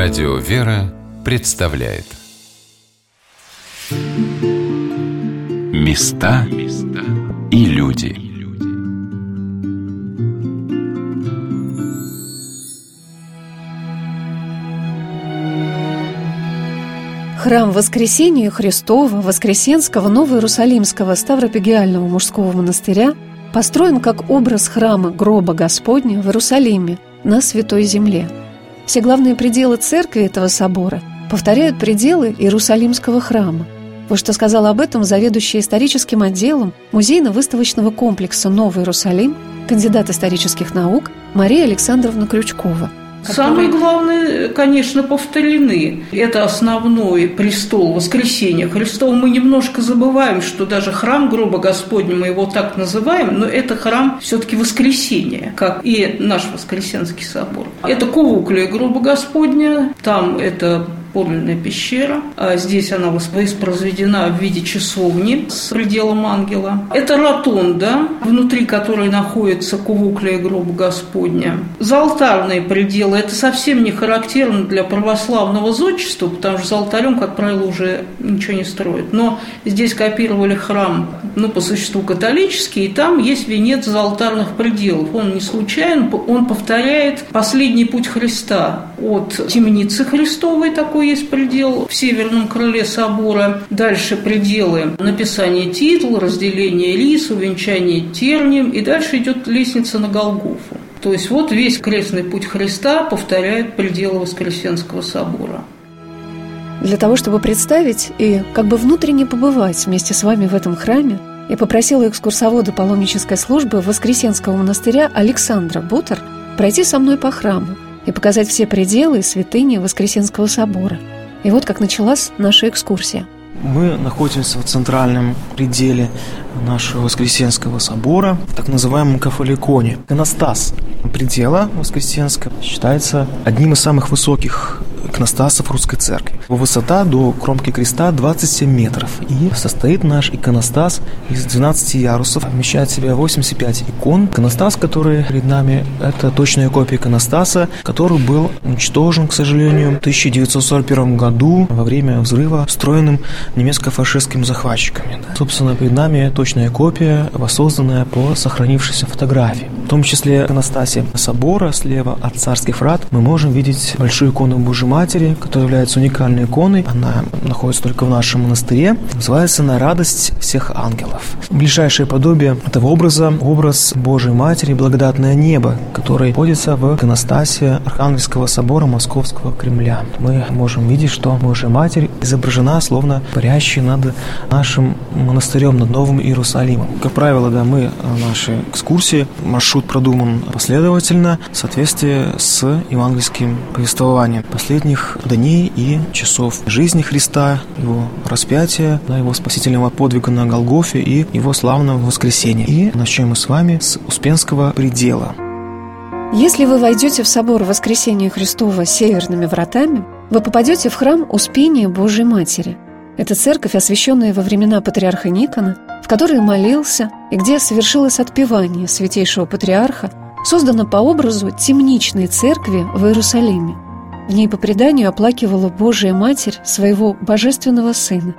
Радио «Вера» представляет. Места и люди. Храм Воскресения Христова, Воскресенского, Новоиерусалимского, Ставропегиального мужского монастыря построен как образ храма гроба Господня в Иерусалиме на Святой Земле – все главные пределы церкви этого собора повторяют пределы Иерусалимского храма. Вот что сказал об этом заведующий историческим отделом музейно-выставочного комплекса «Новый Иерусалим», кандидат исторических наук Мария Александровна Крючкова – Самое главное, конечно, повторены. Это основной престол воскресения Христова. Мы немножко забываем, что даже храм гроба Господня, мы его так называем, но это храм все-таки воскресения, как и наш Воскресенский собор. Это кувуклия гроба Господня, там это подлинная пещера. А здесь она воспроизведена в виде часовни с пределом ангела. Это ротонда, внутри которой находится кувуклия гроба Господня. Залтарные пределы – это совсем не характерно для православного зодчества, потому что за алтарем, как правило, уже ничего не строят. Но здесь копировали храм, ну, по существу католический, и там есть венец залтарных пределов. Он не случайен, он повторяет последний путь Христа от темницы Христовой такой есть предел в северном крыле собора. Дальше пределы написания титула, разделение лис, увенчание тернием. И дальше идет лестница на Голгофу. То есть вот весь крестный путь Христа повторяет пределы Воскресенского собора. Для того, чтобы представить и как бы внутренне побывать вместе с вами в этом храме, я попросила экскурсовода паломнической службы Воскресенского монастыря Александра Бутер пройти со мной по храму и показать все пределы святыни Воскресенского собора. И вот как началась наша экскурсия. Мы находимся в центральном пределе нашего Воскресенского собора, в так называемом кафаликоне. Иконостас предела Воскресенского считается одним из самых высоких иконостасов русской церкви. Его высота до кромки креста 27 метров. И состоит наш иконостас из 12 ярусов, вмещает в себя 85 икон. Иконостас, который перед нами, это точная копия иконостаса, который был уничтожен, к сожалению, в 1941 году во время взрыва, строенным немецко-фашистскими захватчиками. Собственно, перед нами точная копия, воссозданная по сохранившейся фотографии. В том числе в иконостасе собора слева от царских врат мы можем видеть большую икону Божьей Матери, которая является уникальной иконой. Она находится только в нашем монастыре. Называется «На радость всех ангелов». Ближайшее подобие этого образа – образ Божьей Матери, благодатное небо, который находится в иконостасе Архангельского собора Московского Кремля. Мы можем видеть, что Божья Матерь изображена словно парящей над нашим монастырем, над Новым Иерусалимом. Как правило, да, мы наши экскурсии, маршрут продуман последовательно в соответствии с евангельским повествованием. Последних дней и часов жизни Христа, Его распятия, да, Его спасительного подвига на Голгофе и Его славного воскресения. И начнем мы с вами с Успенского предела. Если вы войдете в собор Воскресения Христова северными вратами, вы попадете в храм Успения Божьей Матери. Это церковь, освященная во времена патриарха Никона, в которой молился и где совершилось отпевание святейшего патриарха, создана по образу темничной церкви в Иерусалиме – в ней по преданию оплакивала Божия Матерь своего божественного сына.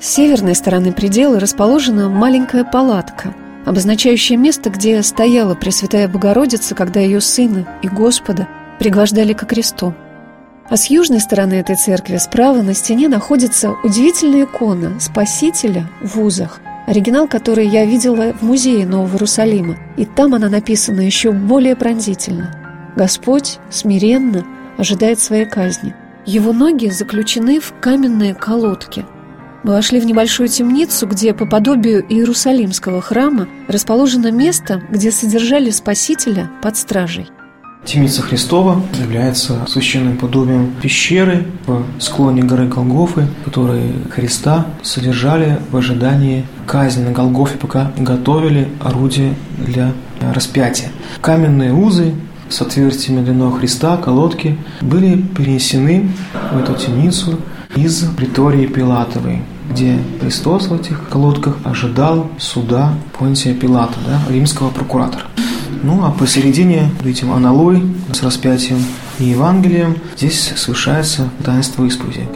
С северной стороны предела расположена маленькая палатка, обозначающая место, где стояла Пресвятая Богородица, когда ее сына и Господа пригвождали ко кресту. А с южной стороны этой церкви справа на стене находится удивительная икона Спасителя в узах, оригинал которой я видела в музее Нового Иерусалима, и там она написана еще более пронзительно. Господь смиренно – ожидает своей казни. Его ноги заключены в каменные колодки. Мы вошли в небольшую темницу, где по подобию Иерусалимского храма расположено место, где содержали Спасителя под стражей. Темница Христова является священным подобием пещеры в склоне горы Голгофы, которые Христа содержали в ожидании казни на Голгофе, пока готовили орудие для распятия. Каменные узы с отверстиями длиной Христа, колодки, были перенесены в эту темницу из притории Пилатовой, где Христос в этих колодках ожидал суда Понтия Пилата, да, римского прокуратора. Ну, а посередине видим аналой с распятием и Евангелием. Здесь совершается таинство исповеди.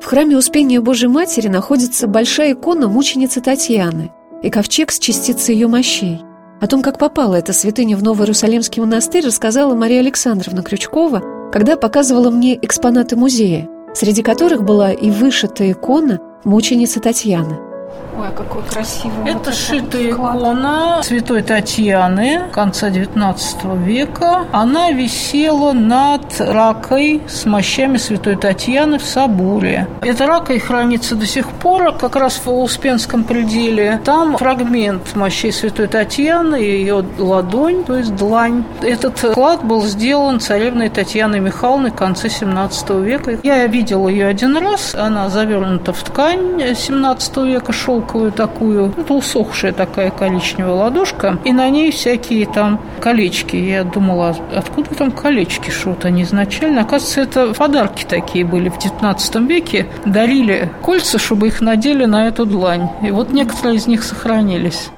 В храме Успения Божьей Матери находится большая икона мученицы Татьяны и ковчег с частицей ее мощей. О том, как попала эта святыня в Новый Иерусалимский монастырь, рассказала Мария Александровна Крючкова, когда показывала мне экспонаты музея, среди которых была и вышитая икона мученицы Татьяны – Ой, а какой красивый. Это вот шитая икона святой Татьяны конца XIX века. Она висела над ракой с мощами святой Татьяны в соборе. Эта рака и хранится до сих пор, как раз в Успенском пределе. Там фрагмент мощей святой Татьяны, ее ладонь, то есть длань. Этот клад был сделан царевной Татьяной Михайловной в конце XVII века. Я видела ее один раз. Она завернута в ткань 17 века, шел шелковую такую, усохшая такая коричневая ладошка, и на ней всякие там колечки. Я думала, откуда там колечки шут они изначально? Оказывается, это подарки такие были в 19 веке. Дарили кольца, чтобы их надели на эту длань. И вот некоторые из них сохранились.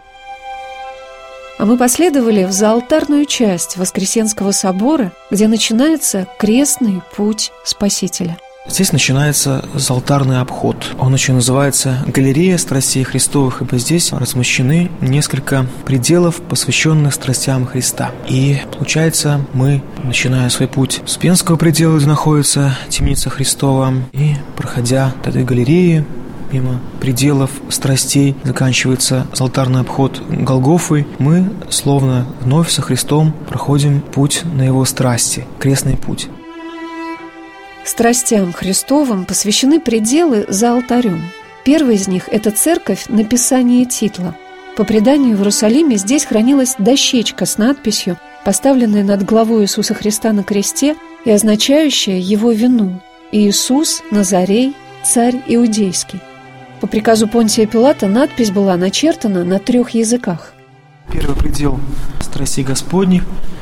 А мы последовали в заалтарную часть Воскресенского собора, где начинается крестный путь Спасителя. Здесь начинается алтарный обход. Он еще называется «Галерея страстей Христовых», ибо здесь размещены несколько пределов, посвященных страстям Христа. И получается, мы, начиная свой путь с Пенского предела, где находится темница Христова, и проходя от этой галереи, мимо пределов страстей заканчивается алтарный обход Голгофы, мы, словно вновь со Христом, проходим путь на его страсти, крестный путь. Страстям Христовым посвящены пределы за алтарем. Первый из них – это церковь написания титла. По преданию в Иерусалиме здесь хранилась дощечка с надписью, поставленная над главой Иисуса Христа на кресте и означающая его вину – «Иисус, Назарей, царь иудейский». По приказу Понтия Пилата надпись была начертана на трех языках. Первый предел страстей Господних –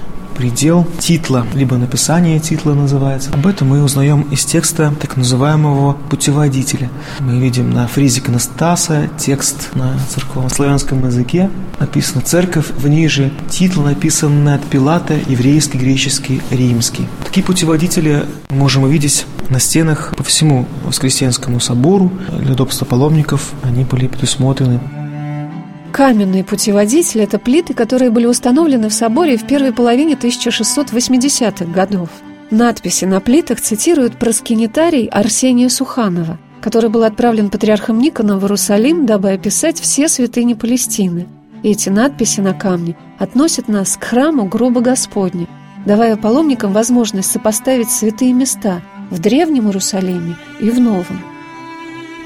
предел титла, либо написание титла называется. Об этом мы узнаем из текста так называемого путеводителя. Мы видим на фризе Констаса текст на церковно-славянском языке. Написано «Церковь», в ней же титул написан от Пилата, еврейский, греческий, римский. Такие путеводители можем увидеть на стенах по всему Воскресенскому собору. Для удобства паломников они были предусмотрены Каменные путеводители – это плиты, которые были установлены в соборе в первой половине 1680-х годов. Надписи на плитах цитируют проскинитарий Арсения Суханова, который был отправлен патриархом Никоном в Иерусалим, дабы описать все святыни Палестины. Эти надписи на камне относят нас к храму гроба Господня, давая паломникам возможность сопоставить святые места в Древнем Иерусалиме и в Новом –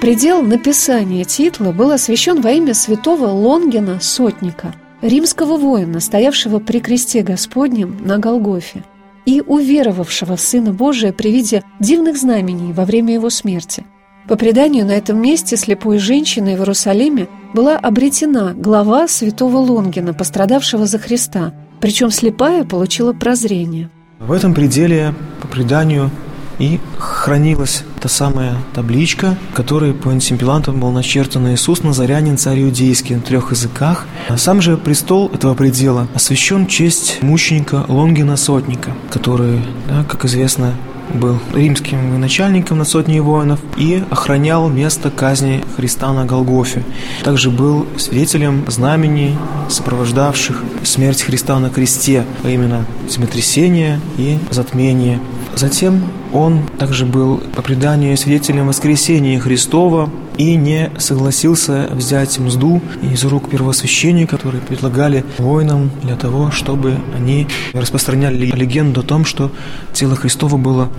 Предел написания титла был освящен во имя святого Лонгина Сотника, римского воина, стоявшего при кресте Господнем на Голгофе и уверовавшего в Сына Божия при виде дивных знамений во время его смерти. По преданию, на этом месте слепой женщиной в Иерусалиме была обретена глава святого Лонгина, пострадавшего за Христа, причем слепая получила прозрение. В этом пределе, по преданию, и хранилась та самая табличка, которой по антипилантам был начертан Иисус Назарянин, царь иудейский на трех языках. Сам же престол этого предела освящен честь мученика Лонгина Сотника, который, да, как известно, был римским начальником над сотней воинов и охранял место казни Христа на Голгофе. Также был свидетелем знамений, сопровождавших смерть Христа на кресте, а именно землетрясение и затмение. Затем он также был по преданию свидетелем воскресения Христова и не согласился взять мзду из рук первосвященников, которые предлагали воинам для того, чтобы они распространяли легенду о том, что тело Христова было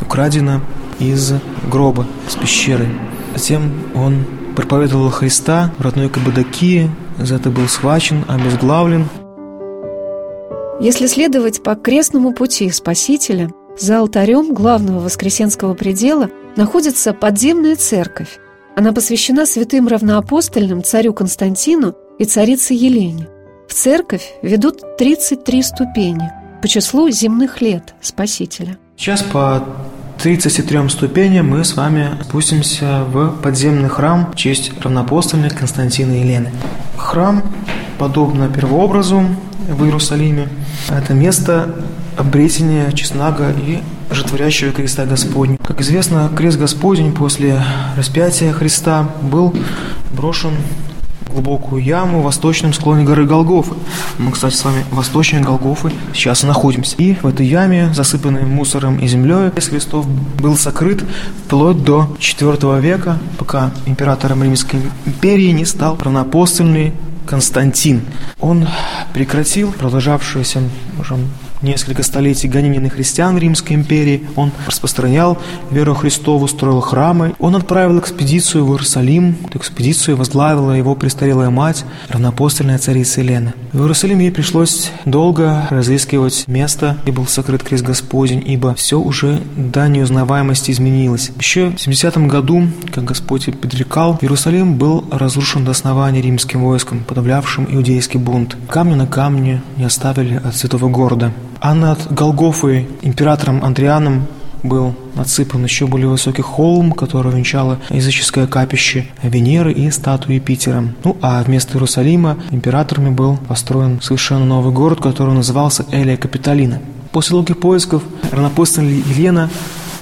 украдено из гроба, с пещеры. Затем он проповедовал Христа в родной Кабадакии, за это был схвачен, обезглавлен. Если следовать по крестному пути Спасителя – за алтарем главного Воскресенского предела находится подземная церковь. Она посвящена святым равноапостольным царю Константину и царице Елене. В церковь ведут 33 ступени по числу земных лет Спасителя. Сейчас по 33 ступеням мы с вами спустимся в подземный храм в честь равноапостольных Константина и Елены. Храм, подобно первообразу, в Иерусалиме. Это место обретения честнага и житворящего креста Господня. Как известно, крест Господень после распятия Христа был брошен глубокую яму в восточном склоне горы Голгофы. Мы, кстати, с вами восточнее Голгофы сейчас и находимся. И в этой яме, засыпанной мусором и землей, Христов был сокрыт вплоть до IV века, пока императором Римской империи не стал равноапостольный Константин. Он прекратил продолжавшуюся уже несколько столетий гонений на христиан в Римской империи. Он распространял веру Христову, строил храмы. Он отправил экспедицию в Иерусалим. Эту экспедицию возглавила его престарелая мать, равноапостольная царица Елена. В Иерусалиме ей пришлось долго разыскивать место, где был сокрыт крест Господень, ибо все уже до неузнаваемости изменилось. Еще в 70 году, как Господь предрекал, Иерусалим был разрушен до основания римским войском, подавлявшим иудейский бунт. Камни на камне не оставили от святого города. А над Голгофой императором Андрианом был отсыпан еще более высокий холм, который венчало языческое капище Венеры и статуи Юпитера. Ну а вместо Иерусалима императорами был построен совершенно новый город, который назывался Элия Капитолина. После долгих поисков равнопостольная Елена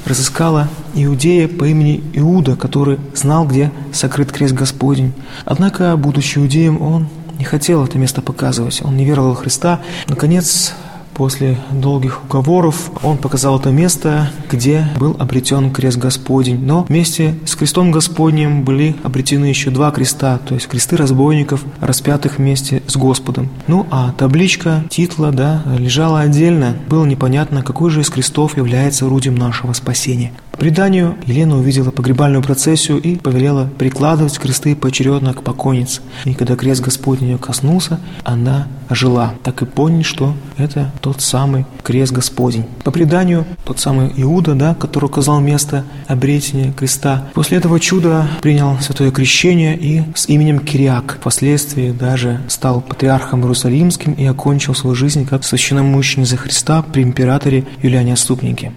разыскала иудея по имени Иуда, который знал, где сокрыт крест Господень. Однако, будучи иудеем, он не хотел это место показывать, он не веровал в Христа. Наконец, После долгих уговоров он показал это место, где был обретен крест Господень. Но вместе с крестом Господним были обретены еще два креста, то есть кресты разбойников, распятых вместе с Господом. Ну а табличка титла, да, лежала отдельно. Было непонятно, какой же из крестов является орудием нашего спасения. По преданию, Елена увидела погребальную процессию и повелела прикладывать кресты поочередно к покойнице. И когда крест Господень ее коснулся, она ожила. Так и поняли, что это тот самый крест Господень. По преданию, тот самый Иуда, да, который указал место обретения креста, после этого чуда принял святое крещение и с именем Кириак впоследствии даже стал патриархом Иерусалимским и окончил свою жизнь как священномученик за Христа при императоре Юлиане Отступнике.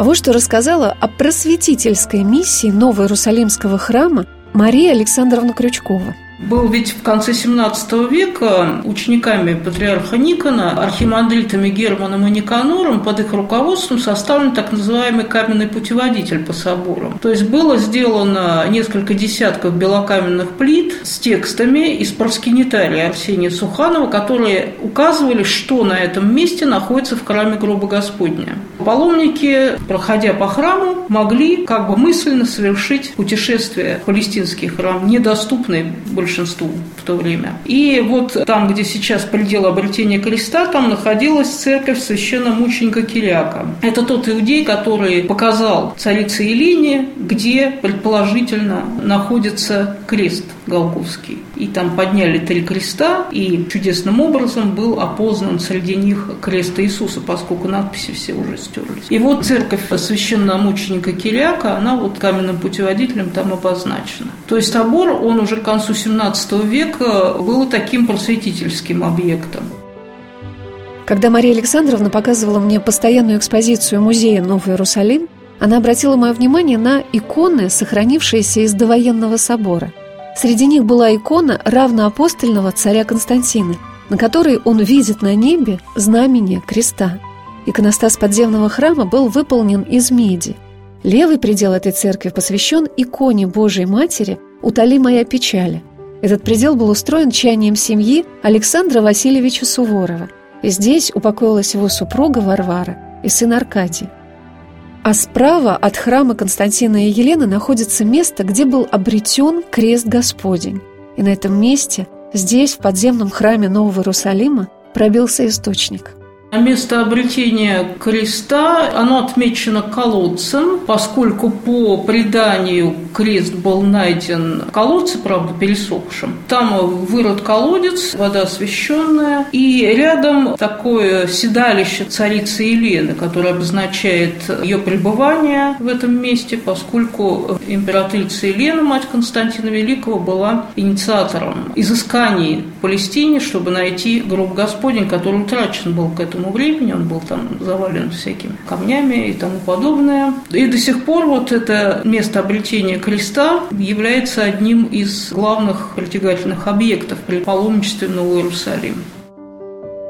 А вот что рассказала о просветительской миссии Новоиерусалимского храма Мария Александровна Крючкова – был ведь в конце 17 века учениками патриарха Никона, архимандритами Германом и Никанором под их руководством составлен так называемый каменный путеводитель по соборам. То есть было сделано несколько десятков белокаменных плит с текстами из проскинитария Арсения Суханова, которые указывали, что на этом месте находится в храме гроба Господня. Паломники, проходя по храму, могли как бы мысленно совершить путешествие в палестинский храм, недоступный большинству большинству в то время. И вот там, где сейчас предел обретения креста, там находилась церковь священномученика Кириака. Это тот иудей, который показал царице Елене, где предположительно находится крест Голговский. И там подняли три креста, и чудесным образом был опознан среди них крест Иисуса, поскольку надписи все уже стерлись. И вот церковь священномученика Кириака, она вот каменным путеводителем там обозначена. То есть собор, он уже к концу 17 века был таким просветительским объектом. Когда Мария Александровна показывала мне постоянную экспозицию музея Новый Иерусалим, она обратила мое внимание на иконы, сохранившиеся из довоенного собора – Среди них была икона равноапостольного царя Константина, на которой он видит на небе знамение креста. Иконостас подземного храма был выполнен из меди. Левый предел этой церкви посвящен иконе Божией Матери «Утоли моя печали». Этот предел был устроен чаянием семьи Александра Васильевича Суворова. И здесь упокоилась его супруга Варвара и сын Аркадий. А справа от храма Константина и Елены находится место, где был обретен крест Господень. И на этом месте, здесь, в подземном храме Нового Иерусалима, пробился источник – Место обретения креста, оно отмечено колодцем, поскольку по преданию крест был найден в колодце, правда, пересохшим. Там вырод колодец, вода освященная, и рядом такое седалище царицы Елены, которое обозначает ее пребывание в этом месте, поскольку императрица Елена, мать Константина Великого, была инициатором изысканий в Палестине, чтобы найти гроб Господень, который утрачен был к этому этому времени, он был там завален всякими камнями и тому подобное. И до сих пор вот это место обретения креста является одним из главных притягательных объектов при паломничестве в Новый Иерусалим.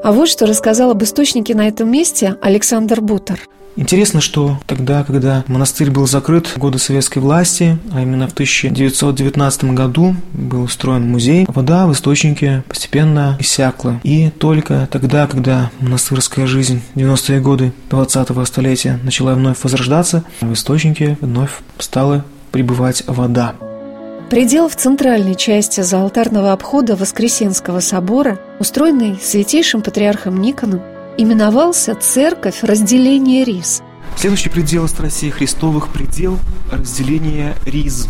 А вот что рассказал об источнике на этом месте Александр Бутер. Интересно, что тогда, когда монастырь был закрыт в годы советской власти, а именно в 1919 году был устроен музей, вода в источнике постепенно иссякла. И только тогда, когда монастырская жизнь в 90-е годы 20-го столетия начала вновь возрождаться, в источнике вновь стала прибывать вода. Предел в центральной части заалтарного обхода Воскресенского собора, устроенный святейшим патриархом Никоном, именовался «Церковь разделения риз». Следующий предел страстей Христовых – предел разделения риз.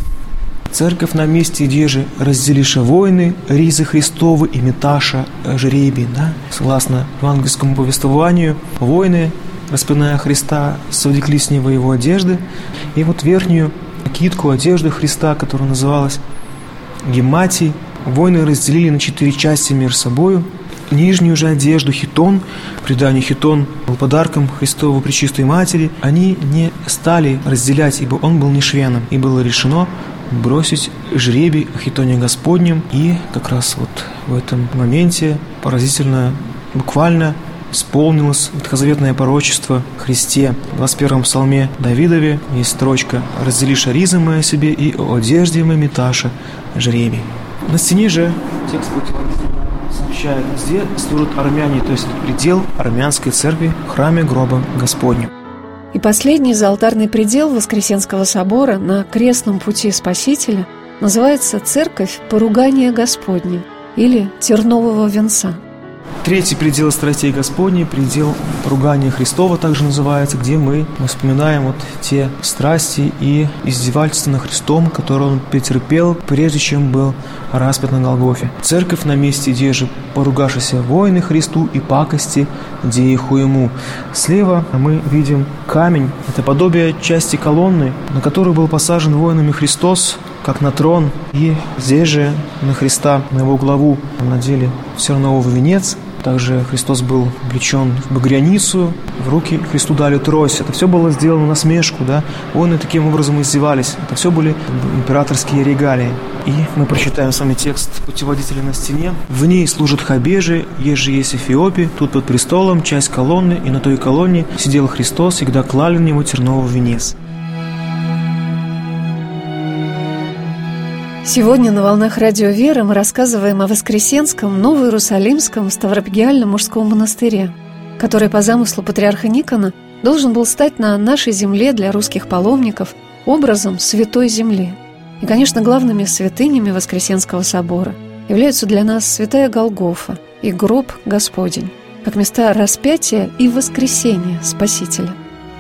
Церковь на месте, где же разделиша войны, ризы Христовы и меташа жребий. Да? Согласно евангельскому повествованию, войны, распиная Христа, совлекли с него его одежды, и вот верхнюю китку одежды Христа, которая называлась гематий, войны разделили на четыре части между собою – нижнюю же одежду, хитон, в предании хитон был подарком Христову Пречистой Матери, они не стали разделять, ибо он был не швеном, и было решено бросить жребий хитоне Господнем, и как раз вот в этом моменте поразительно, буквально исполнилось ветхозаветное пророчество Христе. В 21 псалме Давидове есть строчка «Разделишь ризы мои себе и о одежде мы меташа жребий». На стене же текст сообщает, где служат армяне, то есть предел армянской церкви в храме гроба Господня. И последний заалтарный предел Воскресенского собора на крестном пути Спасителя называется «Церковь поругания Господня» или «Тернового венца». Третий предел страстей Господней, предел ругания Христова также называется, где мы вспоминаем вот те страсти и издевательства над Христом, которые Он претерпел, прежде чем был распят на Голгофе. Церковь на месте, где же поругавшиеся воины Христу и пакости, где их ему. Слева мы видим камень, это подобие части колонны, на которой был посажен воинами Христос, как на трон, и здесь же на Христа, на его главу надели серновый венец, также Христос был облечен в багряницу, в руки Христу дали трость. Это все было сделано на смешку, да. Воины таким образом издевались. Это все были императорские регалии. И мы прочитаем с вами текст путеводителя на стене. В ней служат хабежи, есть же есть Эфиопи, тут под престолом часть колонны, и на той колонне сидел Христос, всегда клали на него терновый венец. Сегодня на «Волнах Радио Веры» мы рассказываем о Воскресенском Новоиерусалимском Ставропигиальном мужском монастыре, который по замыслу патриарха Никона должен был стать на нашей земле для русских паломников образом святой земли. И, конечно, главными святынями Воскресенского собора являются для нас святая Голгофа и гроб Господень, как места распятия и воскресения Спасителя.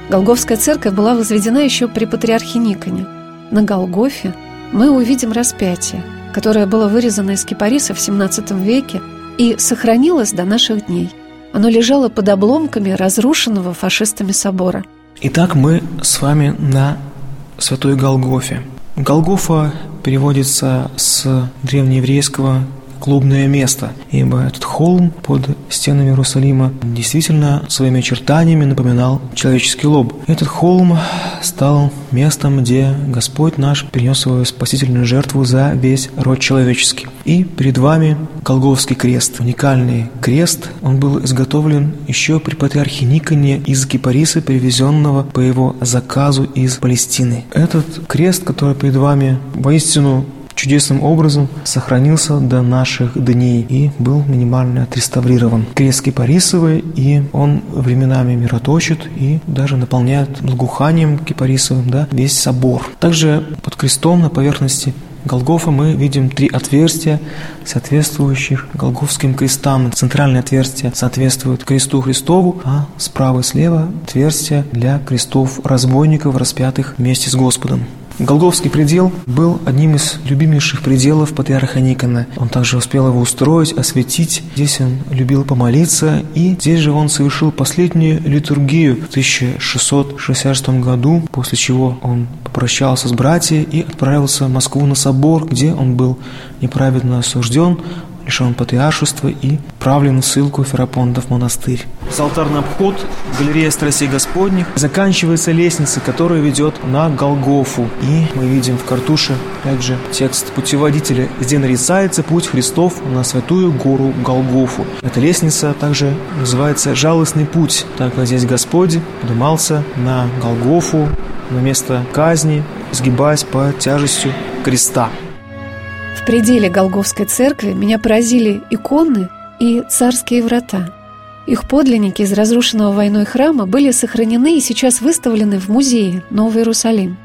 Голговская церковь была возведена еще при патриархе Никоне. На Голгофе – мы увидим распятие, которое было вырезано из кипариса в XVII веке и сохранилось до наших дней. Оно лежало под обломками разрушенного фашистами собора. Итак, мы с вами на Святой Голгофе. Голгофа переводится с древнееврейского клубное место, ибо этот холм под стенами Иерусалима действительно своими очертаниями напоминал человеческий лоб. Этот холм стал местом, где Господь наш принес свою спасительную жертву за весь род человеческий. И перед вами Голговский крест, уникальный крест. Он был изготовлен еще при патриархе Никоне из Кипариса, привезенного по его заказу из Палестины. Этот крест, который перед вами, воистину чудесным образом сохранился до наших дней и был минимально отреставрирован. Крест кипарисовый, и он временами мироточит и даже наполняет благоуханием кипарисовым да, весь собор. Также под крестом на поверхности Голгофа мы видим три отверстия, соответствующих Голговским крестам. Центральное отверстие соответствует кресту Христову, а справа и слева отверстия для крестов разбойников, распятых вместе с Господом. Голговский предел был одним из любимейших пределов патриарха Никона. Он также успел его устроить, осветить. Здесь он любил помолиться, и здесь же он совершил последнюю литургию в 1666 году, после чего он попрощался с братьями и отправился в Москву на собор, где он был неправедно осужден, лишен патриаршества и правлен в ссылку Ферапонтов монастырь. С алтарный обход, галерея страстей Господних, заканчивается лестница, которая ведет на Голгофу. И мы видим в картуше, опять же, текст путеводителя, где нарицается путь Христов на святую гору Голгофу. Эта лестница также называется «Жалостный путь», так как здесь Господь поднимался на Голгофу, на место казни, сгибаясь под тяжестью креста. В пределе Голговской церкви меня поразили иконы и царские врата. Их подлинники из разрушенного войной храма были сохранены и сейчас выставлены в музее Новый Иерусалим.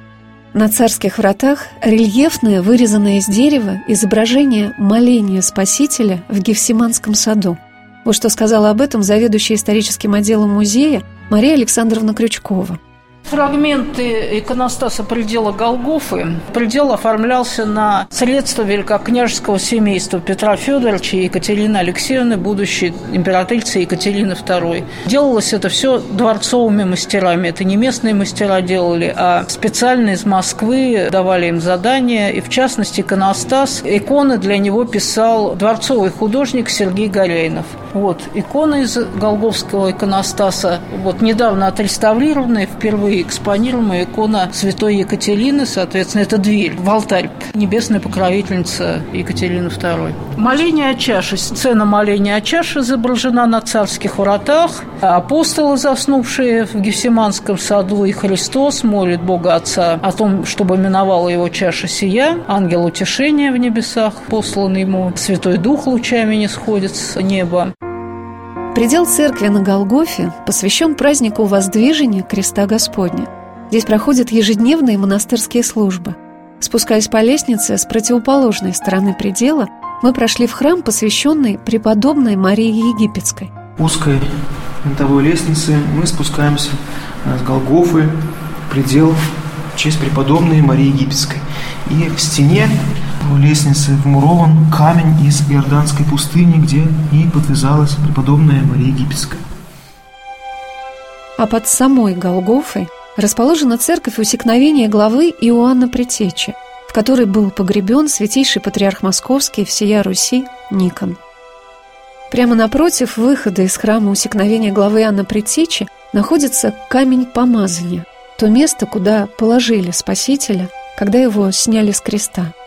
На царских вратах рельефное, вырезанное из дерева, изображение моления Спасителя в Гефсиманском саду. Вот что сказала об этом заведующая историческим отделом музея Мария Александровна Крючкова. Фрагменты иконостаса предела Голгофы. Предел оформлялся на средства великокняжеского семейства Петра Федоровича и Екатерины Алексеевны, будущей императрицы Екатерины II. Делалось это все дворцовыми мастерами. Это не местные мастера делали, а специально из Москвы давали им задания. И в частности, иконостас, иконы для него писал дворцовый художник Сергей Горейнов. Вот, иконы из Голговского иконостаса, вот недавно отреставрированные, впервые экспонируемая икона святой Екатерины, соответственно, это дверь в алтарь, небесная покровительница Екатерины II. Моление о чаше, сцена моления о чаше изображена на царских вратах, а апостолы, заснувшие в Гефсиманском саду, и Христос молит Бога Отца о том, чтобы миновала его чаша сия, ангел утешения в небесах, посланный ему, Святой Дух лучами не сходит с неба. Предел церкви на Голгофе посвящен празднику воздвижения креста Господня. Здесь проходят ежедневные монастырские службы. Спускаясь по лестнице с противоположной стороны предела, мы прошли в храм, посвященный преподобной Марии Египетской. Узкой винтовой лестницы мы спускаемся с Голгофы предел в честь преподобной Марии Египетской. И в стене лестницы вмурован камень из Иорданской пустыни, где и подвязалась преподобная Мария Египетская. А под самой Голгофой расположена церковь усекновения главы Иоанна Притечи, в которой был погребен святейший патриарх Московский всея Руси Никон. Прямо напротив выхода из храма усекновения главы Иоанна Притечи находится камень помазания, то место, куда положили Спасителя, когда его сняли с креста –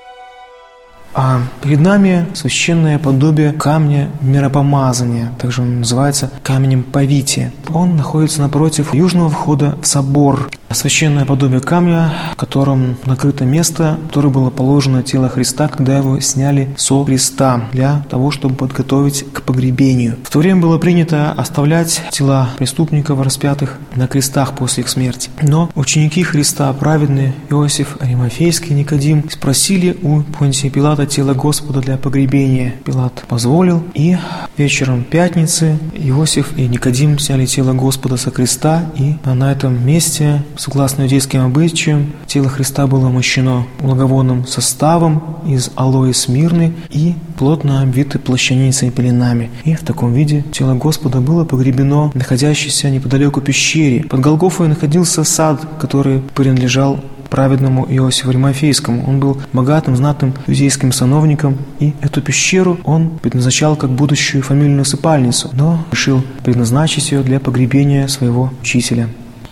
а перед нами священное подобие камня миропомазания, также он называется камнем повития. Он находится напротив южного входа в собор. Священное подобие камня, в котором накрыто место, которое было положено тело Христа, когда его сняли со креста для того, чтобы подготовить к погребению. В то время было принято оставлять тела преступников распятых на крестах после их смерти. Но ученики Христа, праведные Иосиф, Аримафейский, Никодим, спросили у Понтия Пилата тело Господа для погребения. Пилат позволил, и вечером пятницы Иосиф и Никодим сняли тело Господа со креста, и на этом месте Согласно иудейским обычаям, тело Христа было мощено благовонным составом из алоэ смирны и плотно обвиты плащаницей и пеленами. И в таком виде тело Господа было погребено находящейся неподалеку пещере. Под Голгофой находился сад, который принадлежал праведному Иосифу Римофейскому. Он был богатым, знатным иудейским сановником, и эту пещеру он предназначал как будущую фамильную сыпальницу, но решил предназначить ее для погребения своего учителя.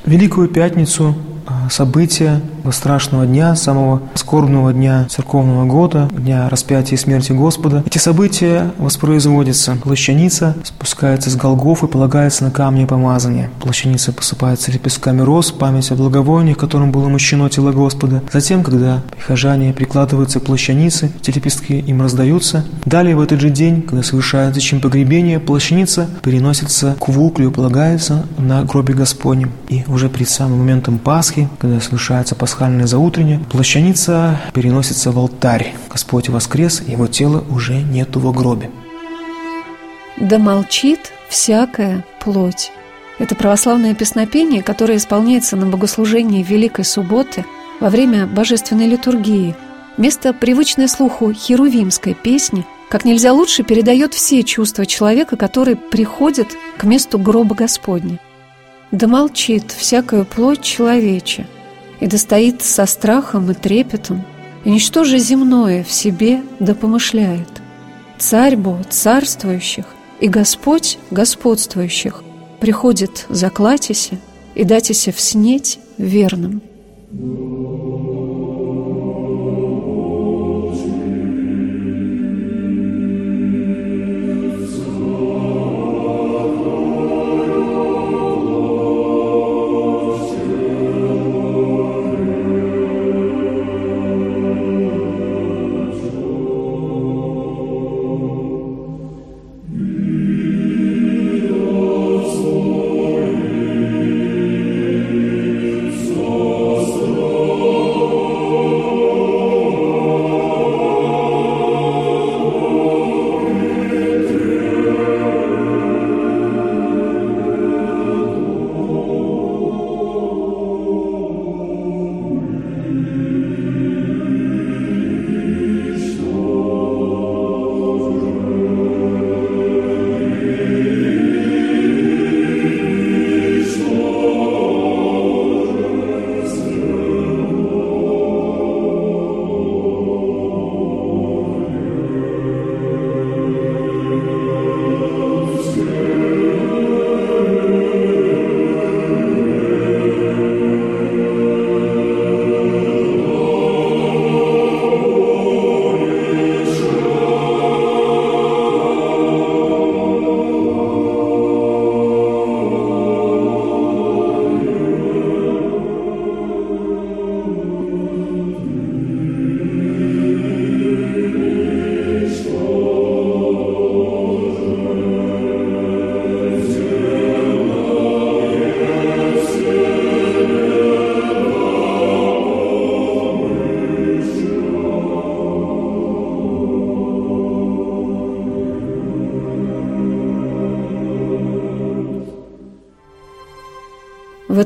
Великую Пятницу события страшного дня, самого скорбного дня церковного года, дня распятия и смерти Господа. Эти события воспроизводятся. Плащаница спускается с голгов и полагается на камни помазания. Плащаница посыпается лепестками роз, память о благовонии, которым было мощено тело Господа. Затем, когда прихожане прикладываются к плащанице, эти лепестки им раздаются. Далее в этот же день, когда совершается чин погребения, плащаница переносится к вуклю, полагается на гробе Господнем. И уже перед самым моментом Пасхи, когда совершается Пасха, пасхальное заутренне, плащаница переносится в алтарь. Господь воскрес, его тело уже нету в гробе. «Да молчит всякая плоть». Это православное песнопение, которое исполняется на богослужении Великой Субботы во время божественной литургии. Вместо привычной слуху херувимской песни как нельзя лучше передает все чувства человека, который приходит к месту гроба Господня. «Да молчит всякая плоть человече, и достоит со страхом и трепетом, и ничто же земное в себе да помышляет. Царь Бог царствующих и Господь господствующих приходит заклатися и датися в снеть верным. В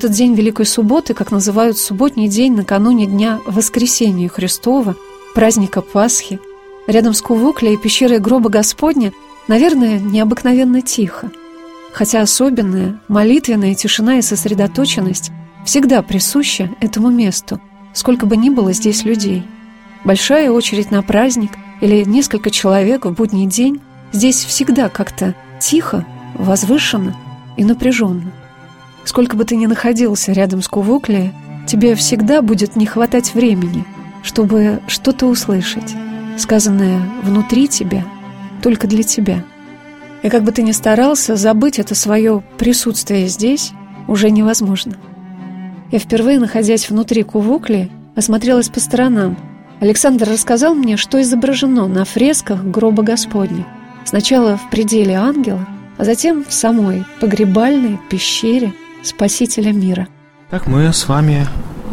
этот день Великой Субботы, как называют субботний день накануне Дня Воскресения Христова, праздника Пасхи, рядом с Кувуклей и пещерой гроба Господня, наверное, необыкновенно тихо. Хотя особенная, молитвенная тишина и сосредоточенность всегда присуща этому месту, сколько бы ни было здесь людей. Большая очередь на праздник или несколько человек в будний день здесь всегда как-то тихо, возвышенно и напряженно. Сколько бы ты ни находился рядом с Кувукли, тебе всегда будет не хватать времени, чтобы что-то услышать, сказанное внутри тебя, только для тебя. И как бы ты ни старался, забыть это свое присутствие здесь уже невозможно. Я впервые, находясь внутри Кувукли, осмотрелась по сторонам. Александр рассказал мне, что изображено на фресках гроба Господня. Сначала в пределе ангела, а затем в самой погребальной пещере Спасителя мира. Так мы с вами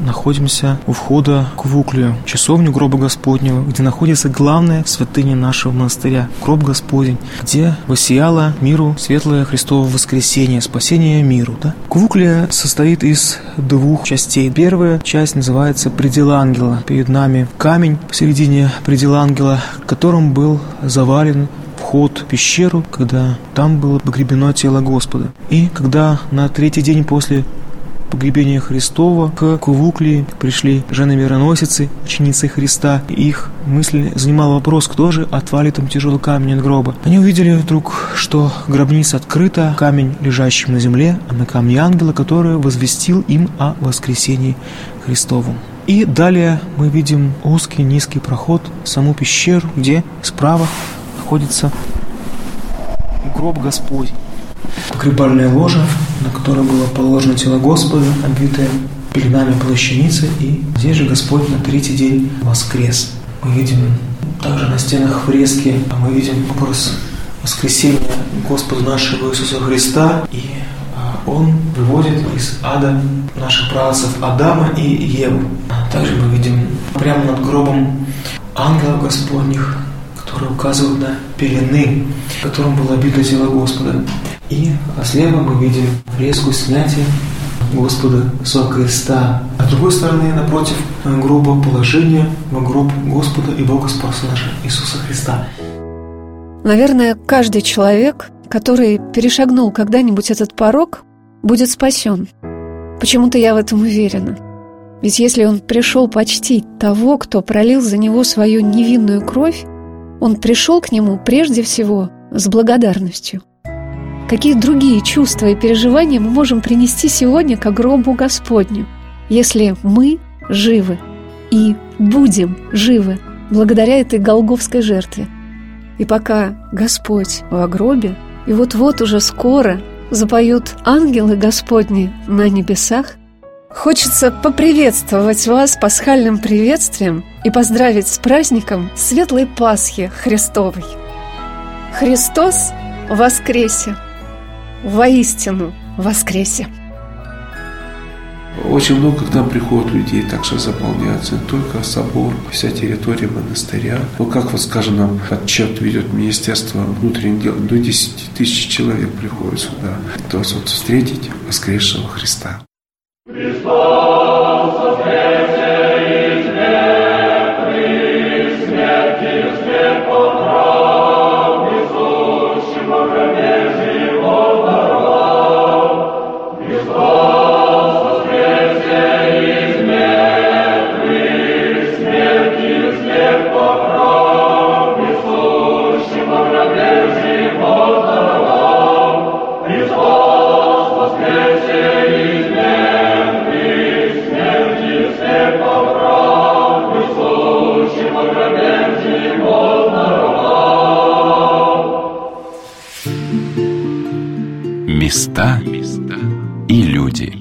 находимся у входа к Вуклию, часовню гроба Господнего, где находится главная святыня нашего монастыря, гроб Господень, где воссияло миру светлое Христово воскресение, спасение миру. Да? Квуклия состоит из двух частей. Первая часть называется «Предел ангела». Перед нами камень посередине предела ангела, которым был завален вход в пещеру, когда там было погребено тело Господа. И когда на третий день после погребения Христова к Кувуклии пришли жены-мироносицы, ученицы Христа, и их мысль занимал вопрос, кто же отвалит там тяжелый камень от гроба. Они увидели вдруг, что гробница открыта, камень, лежащий на земле, а на камне ангела, который возвестил им о воскресении Христовом. И далее мы видим узкий низкий проход саму пещеру, где справа находится гроб Господь. Погребальная ложа, на которой было положено тело Господа, обвитое пеленами плащаницы, и здесь же Господь на третий день воскрес. Мы видим также на стенах фрески, а мы видим образ воскресения Господа нашего Иисуса Христа, и а, Он выводит из ада наших праотцев Адама и Еву. Также мы видим прямо над гробом ангелов Господних, которые указывают на пелены, которым было обито тело Господа. И слева мы видим фреску снятия Господа со креста. А с другой стороны, напротив гроба положение в гроб Господа и Бога Спаса нашего Иисуса Христа. Наверное, каждый человек, который перешагнул когда-нибудь этот порог, будет спасен. Почему-то я в этом уверена. Ведь если он пришел почтить того, кто пролил за него свою невинную кровь, Он пришел к нему прежде всего с благодарностью. Какие другие чувства и переживания мы можем принести сегодня к гробу Господню, если мы живы и будем живы благодаря этой голговской жертве. И пока Господь в гробе, и вот-вот уже скоро запоют ангелы Господни на небесах, Хочется поприветствовать вас пасхальным приветствием и поздравить с праздником Светлой Пасхи Христовой. Христос воскресе! Воистину воскресе! Очень много к нам приходят людей, также заполняется не только собор, вся территория монастыря. Но как вот, скажем, нам отчет ведет Министерство внутренних дел, до 10 тысяч человек приходят сюда. То есть вот встретить воскресшего Христа. Christ. Места и люди.